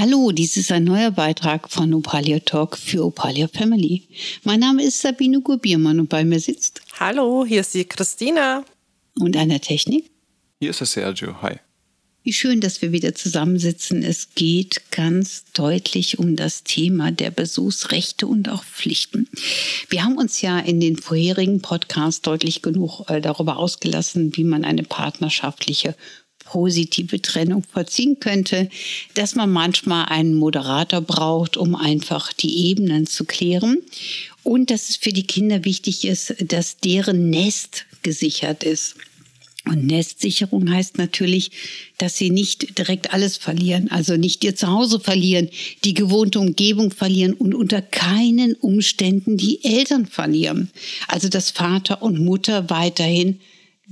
Hallo, dies ist ein neuer Beitrag von Opalia Talk für Opalia Family. Mein Name ist Sabine Gurbiermann und bei mir sitzt. Hallo, hier ist die Christina. Und an der Technik. Hier ist der Sergio. Hi. Wie schön, dass wir wieder zusammensitzen. Es geht ganz deutlich um das Thema der Besuchsrechte und auch Pflichten. Wir haben uns ja in den vorherigen Podcasts deutlich genug äh, darüber ausgelassen, wie man eine partnerschaftliche positive Trennung vollziehen könnte, dass man manchmal einen Moderator braucht, um einfach die Ebenen zu klären und dass es für die Kinder wichtig ist, dass deren Nest gesichert ist. Und Nestsicherung heißt natürlich, dass sie nicht direkt alles verlieren, also nicht ihr Zuhause verlieren, die gewohnte Umgebung verlieren und unter keinen Umständen die Eltern verlieren. Also dass Vater und Mutter weiterhin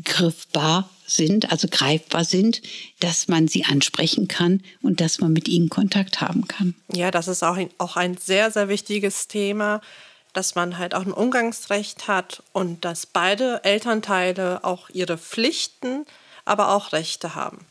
griffbar sind, also greifbar sind, dass man sie ansprechen kann und dass man mit ihnen Kontakt haben kann. Ja, das ist auch ein, auch ein sehr, sehr wichtiges Thema, dass man halt auch ein Umgangsrecht hat und dass beide Elternteile auch ihre Pflichten, aber auch Rechte haben.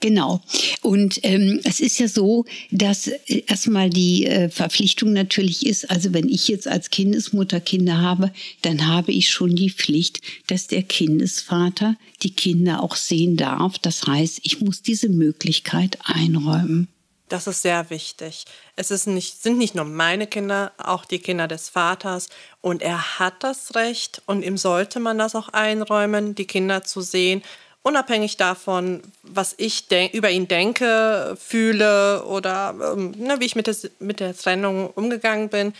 Genau. Und ähm, es ist ja so, dass äh, erstmal die äh, Verpflichtung natürlich ist, also wenn ich jetzt als Kindesmutter Kinder habe, dann habe ich schon die Pflicht, dass der Kindesvater die Kinder auch sehen darf. Das heißt, ich muss diese Möglichkeit einräumen. Das ist sehr wichtig. Es ist nicht, sind nicht nur meine Kinder, auch die Kinder des Vaters. Und er hat das Recht und ihm sollte man das auch einräumen, die Kinder zu sehen unabhängig davon, was ich über ihn denke, fühle oder ähm, ne, wie ich mit, des, mit der Trennung umgegangen bin,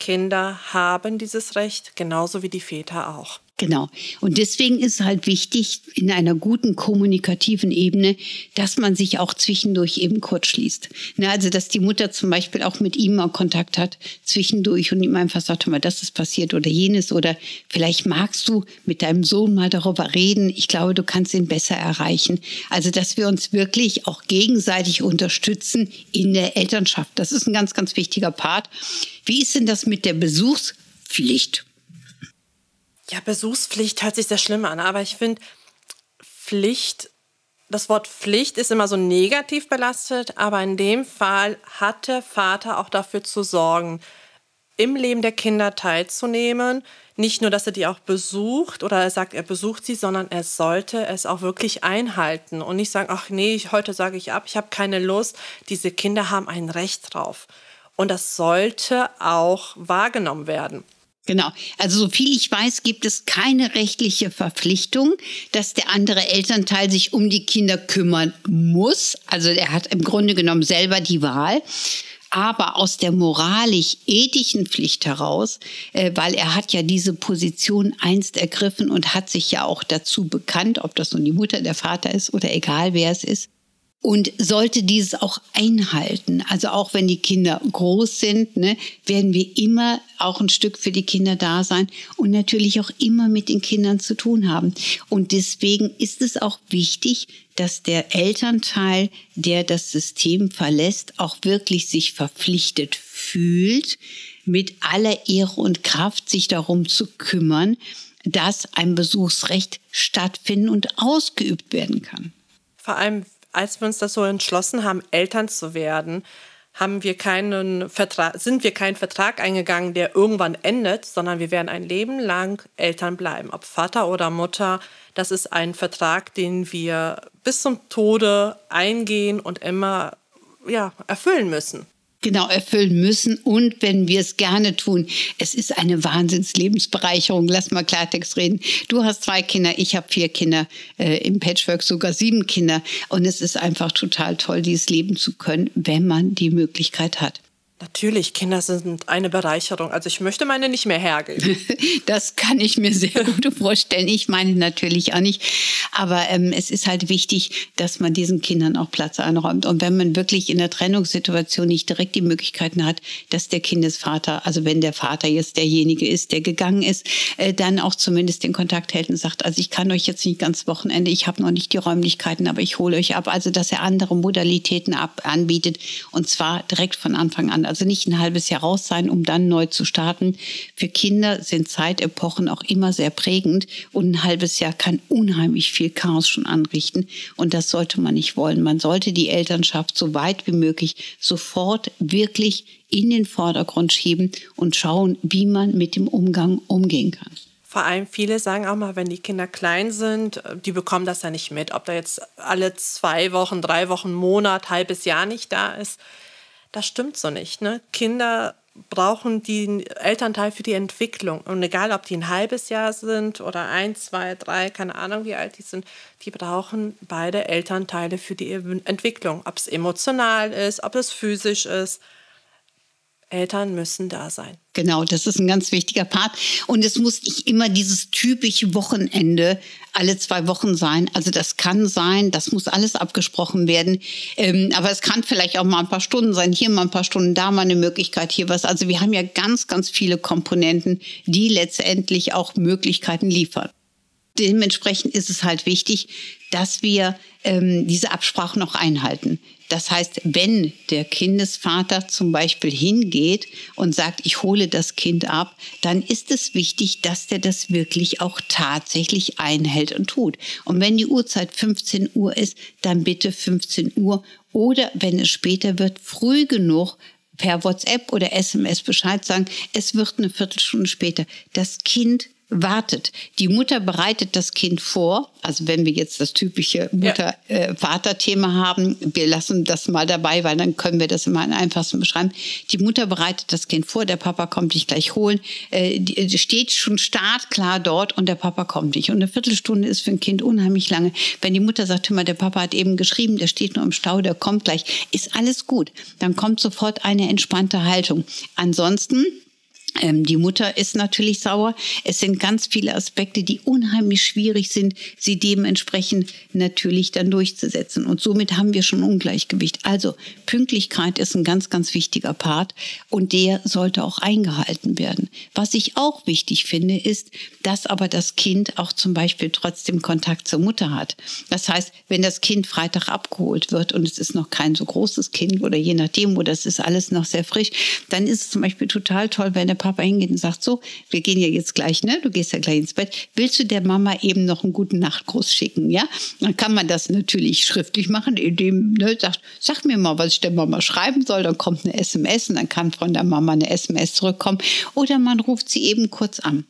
Kinder haben dieses Recht, genauso wie die Väter auch. Genau. Und deswegen ist halt wichtig in einer guten kommunikativen Ebene, dass man sich auch zwischendurch eben kurz schließt. Na, also, dass die Mutter zum Beispiel auch mit ihm mal Kontakt hat zwischendurch und ihm einfach sagt, mal, das ist passiert oder jenes oder vielleicht magst du mit deinem Sohn mal darüber reden. Ich glaube, du kannst ihn besser erreichen. Also, dass wir uns wirklich auch gegenseitig unterstützen in der Elternschaft. Das ist ein ganz, ganz wichtiger Part. Wie ist denn das mit der Besuchspflicht? Ja, Besuchspflicht hört sich sehr schlimm an, aber ich finde, Pflicht, das Wort Pflicht ist immer so negativ belastet, aber in dem Fall hat der Vater auch dafür zu sorgen, im Leben der Kinder teilzunehmen. Nicht nur, dass er die auch besucht oder er sagt, er besucht sie, sondern er sollte es auch wirklich einhalten und nicht sagen, ach nee, heute sage ich ab, ich habe keine Lust. Diese Kinder haben ein Recht drauf. Und das sollte auch wahrgenommen werden. Genau. Also so viel ich weiß, gibt es keine rechtliche Verpflichtung, dass der andere Elternteil sich um die Kinder kümmern muss. Also er hat im Grunde genommen selber die Wahl. Aber aus der moralisch-ethischen Pflicht heraus, äh, weil er hat ja diese Position einst ergriffen und hat sich ja auch dazu bekannt, ob das nun die Mutter, der Vater ist oder egal wer es ist, und sollte dieses auch einhalten. Also auch wenn die Kinder groß sind, ne, werden wir immer auch ein Stück für die Kinder da sein und natürlich auch immer mit den Kindern zu tun haben. Und deswegen ist es auch wichtig, dass der Elternteil, der das System verlässt, auch wirklich sich verpflichtet fühlt, mit aller Ehre und Kraft sich darum zu kümmern, dass ein Besuchsrecht stattfinden und ausgeübt werden kann. Vor allem als wir uns das so entschlossen haben, Eltern zu werden, haben wir keinen Vertrag, sind wir keinen Vertrag eingegangen, der irgendwann endet, sondern wir werden ein Leben lang Eltern bleiben, ob Vater oder Mutter. Das ist ein Vertrag, den wir bis zum Tode eingehen und immer ja, erfüllen müssen genau erfüllen müssen. Und wenn wir es gerne tun, es ist eine Wahnsinnslebensbereicherung. Lass mal Klartext reden. Du hast zwei Kinder, ich habe vier Kinder, äh, im Patchwork sogar sieben Kinder. Und es ist einfach total toll, dieses leben zu können, wenn man die Möglichkeit hat. Natürlich, Kinder sind eine Bereicherung. Also ich möchte meine nicht mehr hergeben. Das kann ich mir sehr gut vorstellen. Ich meine natürlich auch nicht. Aber ähm, es ist halt wichtig, dass man diesen Kindern auch Platz einräumt. Und wenn man wirklich in der Trennungssituation nicht direkt die Möglichkeiten hat, dass der Kindesvater, also wenn der Vater jetzt derjenige ist, der gegangen ist, äh, dann auch zumindest den Kontakt hält und sagt, also ich kann euch jetzt nicht ganz Wochenende, ich habe noch nicht die Räumlichkeiten, aber ich hole euch ab. Also dass er andere Modalitäten ab, anbietet und zwar direkt von Anfang an also nicht ein halbes Jahr raus sein, um dann neu zu starten. Für Kinder sind Zeitepochen auch immer sehr prägend und ein halbes Jahr kann unheimlich viel Chaos schon anrichten und das sollte man nicht wollen. Man sollte die Elternschaft so weit wie möglich sofort wirklich in den Vordergrund schieben und schauen, wie man mit dem Umgang umgehen kann. Vor allem viele sagen auch mal, wenn die Kinder klein sind, die bekommen das ja nicht mit, ob da jetzt alle zwei Wochen, drei Wochen, Monat, halbes Jahr nicht da ist das stimmt so nicht. Ne? Kinder brauchen den Elternteil für die Entwicklung. Und egal, ob die ein halbes Jahr sind oder ein, zwei, drei, keine Ahnung, wie alt die sind, die brauchen beide Elternteile für die Entwicklung. Ob es emotional ist, ob es physisch ist. Eltern müssen da sein. Genau, das ist ein ganz wichtiger Part. Und es muss nicht immer dieses typische Wochenende alle zwei Wochen sein. Also das kann sein, das muss alles abgesprochen werden. Ähm, aber es kann vielleicht auch mal ein paar Stunden sein. Hier mal ein paar Stunden, da mal eine Möglichkeit, hier was. Also wir haben ja ganz, ganz viele Komponenten, die letztendlich auch Möglichkeiten liefern. Dementsprechend ist es halt wichtig, dass wir ähm, diese Absprache noch einhalten. Das heißt, wenn der Kindesvater zum Beispiel hingeht und sagt, ich hole das Kind ab, dann ist es wichtig, dass der das wirklich auch tatsächlich einhält und tut. Und wenn die Uhrzeit 15 Uhr ist, dann bitte 15 Uhr oder wenn es später wird, früh genug per WhatsApp oder SMS Bescheid sagen, es wird eine Viertelstunde später. Das Kind wartet. Die Mutter bereitet das Kind vor. Also wenn wir jetzt das typische Mutter-Vater-Thema ja. äh, haben, wir lassen das mal dabei, weil dann können wir das immer am einfachsten beschreiben. Die Mutter bereitet das Kind vor, der Papa kommt dich gleich holen. Äh, die, steht schon startklar dort und der Papa kommt nicht. Und eine Viertelstunde ist für ein Kind unheimlich lange. Wenn die Mutter sagt, hör mal, der Papa hat eben geschrieben, der steht nur im Stau, der kommt gleich, ist alles gut. Dann kommt sofort eine entspannte Haltung. Ansonsten die Mutter ist natürlich sauer. Es sind ganz viele Aspekte, die unheimlich schwierig sind, sie dementsprechend natürlich dann durchzusetzen. Und somit haben wir schon Ungleichgewicht. Also Pünktlichkeit ist ein ganz, ganz wichtiger Part und der sollte auch eingehalten werden. Was ich auch wichtig finde, ist, dass aber das Kind auch zum Beispiel trotzdem Kontakt zur Mutter hat. Das heißt, wenn das Kind Freitag abgeholt wird und es ist noch kein so großes Kind oder je nachdem, wo das ist alles noch sehr frisch, dann ist es zum Beispiel total toll, wenn der Papa hingeht und sagt, so, wir gehen ja jetzt gleich, ne? Du gehst ja gleich ins Bett. Willst du der Mama eben noch einen guten Nachtgruß schicken, ja? Dann kann man das natürlich schriftlich machen, indem, ne, sagt, sag mir mal, was ich der Mama schreiben soll. Dann kommt eine SMS und dann kann von der Mama eine SMS zurückkommen. Oder man ruft sie eben kurz an.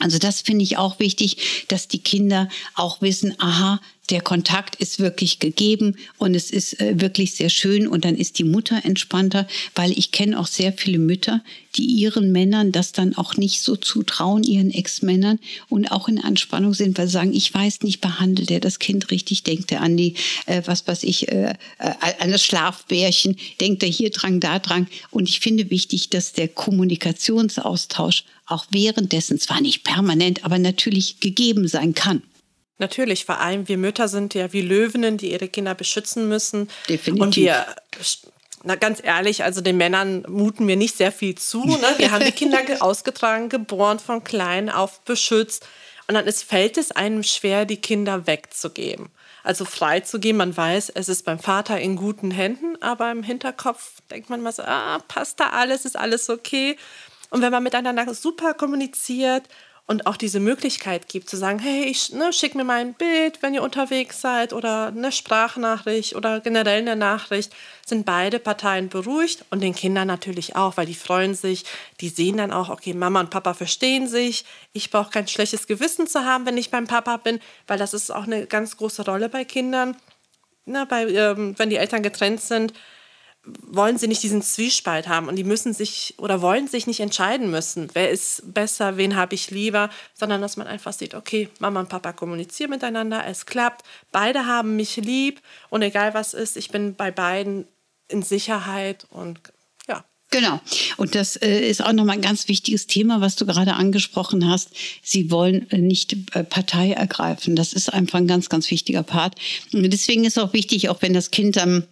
Also das finde ich auch wichtig, dass die Kinder auch wissen, aha, der Kontakt ist wirklich gegeben und es ist äh, wirklich sehr schön und dann ist die Mutter entspannter, weil ich kenne auch sehr viele Mütter, die ihren Männern das dann auch nicht so zutrauen, ihren Ex-Männern und auch in Anspannung sind, weil sie sagen, ich weiß nicht, behandelt er das Kind richtig, denkt er an die, äh, was weiß ich, äh, äh, an das Schlafbärchen, denkt er hier dran, da dran? Und ich finde wichtig, dass der Kommunikationsaustausch auch währenddessen, zwar nicht permanent, aber natürlich gegeben sein kann. Natürlich, vor allem wir Mütter sind ja wie Löwinnen, die ihre Kinder beschützen müssen. Definitiv. Und wir, na ganz ehrlich, also den Männern muten wir nicht sehr viel zu. Ne? Wir haben die Kinder ausgetragen, geboren, von klein auf beschützt. Und dann ist, fällt es einem schwer, die Kinder wegzugeben. Also freizugeben. Man weiß, es ist beim Vater in guten Händen, aber im Hinterkopf denkt man mal so, ah, passt da alles, ist alles okay. Und wenn man miteinander super kommuniziert und auch diese Möglichkeit gibt, zu sagen, hey, ich, ne, schick mir mal ein Bild, wenn ihr unterwegs seid oder eine Sprachnachricht oder generell eine Nachricht, sind beide Parteien beruhigt und den Kindern natürlich auch, weil die freuen sich, die sehen dann auch, okay, Mama und Papa verstehen sich, ich brauche kein schlechtes Gewissen zu haben, wenn ich beim Papa bin, weil das ist auch eine ganz große Rolle bei Kindern, ne, bei, ähm, wenn die Eltern getrennt sind, wollen sie nicht diesen Zwiespalt haben und die müssen sich oder wollen sich nicht entscheiden müssen, wer ist besser, wen habe ich lieber, sondern dass man einfach sieht, okay, Mama und Papa kommunizieren miteinander, es klappt, beide haben mich lieb und egal was ist, ich bin bei beiden in Sicherheit und ja. Genau. Und das äh, ist auch nochmal ein ganz wichtiges Thema, was du gerade angesprochen hast. Sie wollen äh, nicht äh, Partei ergreifen. Das ist einfach ein ganz, ganz wichtiger Part. Und deswegen ist auch wichtig, auch wenn das Kind dann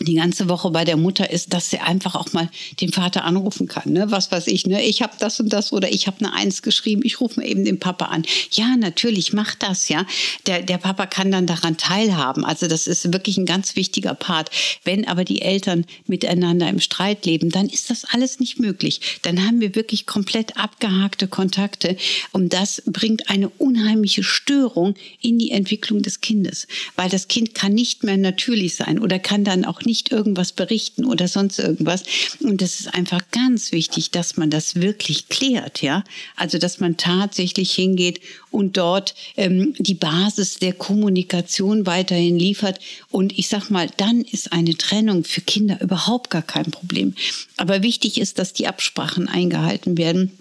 die ganze Woche bei der Mutter ist, dass sie einfach auch mal den Vater anrufen kann. Ne? Was weiß ich, ne? ich habe das und das oder ich habe eine Eins geschrieben, ich rufe mir eben den Papa an. Ja, natürlich, mach das, ja. Der, der Papa kann dann daran teilhaben. Also das ist wirklich ein ganz wichtiger Part. Wenn aber die Eltern miteinander im Streit leben, dann ist das alles nicht möglich. Dann haben wir wirklich komplett abgehakte Kontakte und das bringt eine unheimliche Störung in die Entwicklung des Kindes, weil das Kind kann nicht mehr natürlich sein oder kann dann auch nicht irgendwas berichten oder sonst irgendwas. Und das ist einfach ganz wichtig, dass man das wirklich klärt, ja. Also, dass man tatsächlich hingeht und dort ähm, die Basis der Kommunikation weiterhin liefert. Und ich sag mal, dann ist eine Trennung für Kinder überhaupt gar kein Problem. Aber wichtig ist, dass die Absprachen eingehalten werden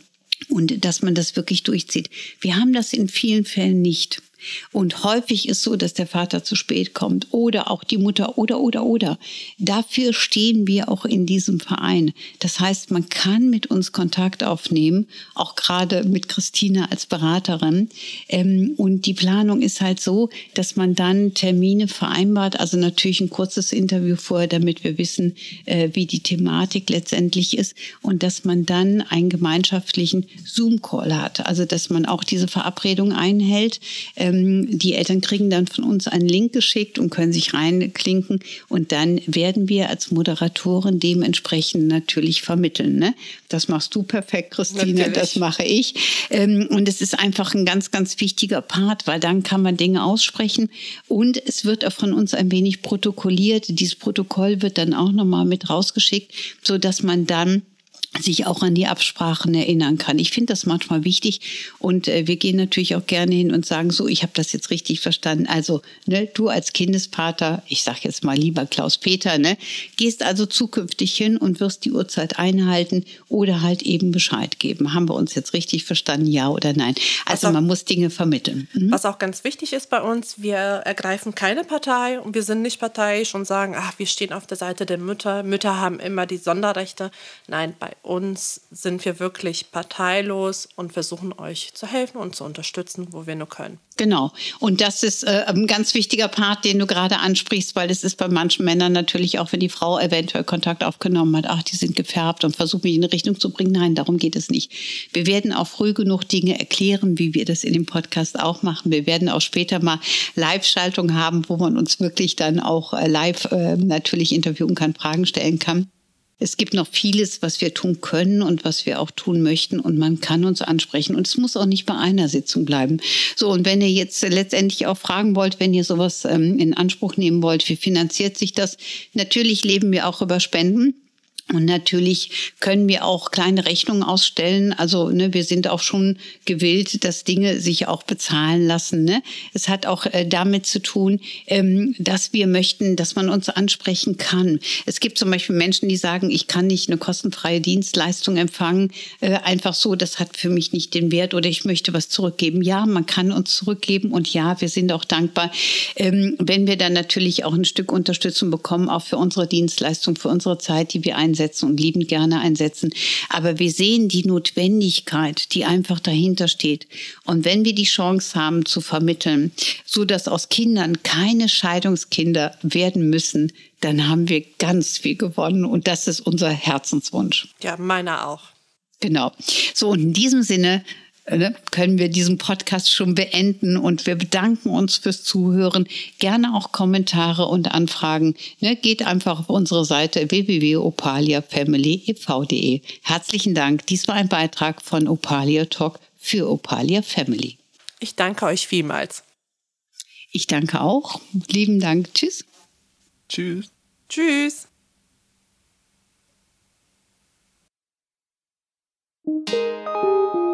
und dass man das wirklich durchzieht. Wir haben das in vielen Fällen nicht. Und häufig ist so, dass der Vater zu spät kommt oder auch die Mutter oder, oder, oder. Dafür stehen wir auch in diesem Verein. Das heißt, man kann mit uns Kontakt aufnehmen, auch gerade mit Christina als Beraterin. Ähm, und die Planung ist halt so, dass man dann Termine vereinbart, also natürlich ein kurzes Interview vorher, damit wir wissen, äh, wie die Thematik letztendlich ist und dass man dann einen gemeinschaftlichen Zoom-Call hat. Also, dass man auch diese Verabredung einhält. Ähm, die Eltern kriegen dann von uns einen Link geschickt und können sich reinklinken und dann werden wir als Moderatoren dementsprechend natürlich vermitteln. Ne? Das machst du perfekt, Christine, natürlich. das mache ich. Ähm, und es ist einfach ein ganz, ganz wichtiger Part, weil dann kann man Dinge aussprechen und es wird auch von uns ein wenig protokolliert. Dieses Protokoll wird dann auch nochmal mit rausgeschickt, so dass man dann sich auch an die Absprachen erinnern kann. Ich finde das manchmal wichtig und äh, wir gehen natürlich auch gerne hin und sagen so, ich habe das jetzt richtig verstanden. Also ne, du als Kindespater, ich sage jetzt mal lieber Klaus Peter, ne, gehst also zukünftig hin und wirst die Uhrzeit einhalten oder halt eben Bescheid geben. Haben wir uns jetzt richtig verstanden, ja oder nein? Also auch, man muss Dinge vermitteln. Mhm. Was auch ganz wichtig ist bei uns, wir ergreifen keine Partei und wir sind nicht parteiisch und sagen, ach, wir stehen auf der Seite der Mütter. Mütter haben immer die Sonderrechte. Nein, bei uns sind wir wirklich parteilos und versuchen euch zu helfen und zu unterstützen, wo wir nur können. Genau. Und das ist äh, ein ganz wichtiger Part, den du gerade ansprichst, weil es ist bei manchen Männern natürlich auch, wenn die Frau eventuell Kontakt aufgenommen hat, ach, die sind gefärbt und versuchen mich in eine Richtung zu bringen. Nein, darum geht es nicht. Wir werden auch früh genug Dinge erklären, wie wir das in dem Podcast auch machen. Wir werden auch später mal Live-Schaltung haben, wo man uns wirklich dann auch äh, live äh, natürlich interviewen kann, Fragen stellen kann. Es gibt noch vieles, was wir tun können und was wir auch tun möchten und man kann uns ansprechen und es muss auch nicht bei einer Sitzung bleiben. So und wenn ihr jetzt letztendlich auch fragen wollt, wenn ihr sowas ähm, in Anspruch nehmen wollt, wie finanziert sich das? Natürlich leben wir auch über Spenden. Und natürlich können wir auch kleine Rechnungen ausstellen. Also ne, wir sind auch schon gewillt, dass Dinge sich auch bezahlen lassen. Ne? Es hat auch äh, damit zu tun, ähm, dass wir möchten, dass man uns ansprechen kann. Es gibt zum Beispiel Menschen, die sagen, ich kann nicht eine kostenfreie Dienstleistung empfangen, äh, einfach so, das hat für mich nicht den Wert oder ich möchte was zurückgeben. Ja, man kann uns zurückgeben und ja, wir sind auch dankbar, ähm, wenn wir dann natürlich auch ein Stück Unterstützung bekommen, auch für unsere Dienstleistung, für unsere Zeit, die wir einsetzen einsetzen und liebend gerne einsetzen. Aber wir sehen die Notwendigkeit, die einfach dahinter steht. Und wenn wir die Chance haben zu vermitteln, so dass aus Kindern keine Scheidungskinder werden müssen, dann haben wir ganz viel gewonnen. Und das ist unser Herzenswunsch. Ja, meiner auch. Genau. So, und in diesem Sinne Ne, können wir diesen Podcast schon beenden und wir bedanken uns fürs Zuhören. Gerne auch Kommentare und Anfragen. Ne, geht einfach auf unsere Seite www.opaliafamilyev.de. Herzlichen Dank. Dies war ein Beitrag von Opalia Talk für Opalia Family. Ich danke euch vielmals. Ich danke auch. Lieben Dank. Tschüss. Tschüss. Tschüss. Tschüss.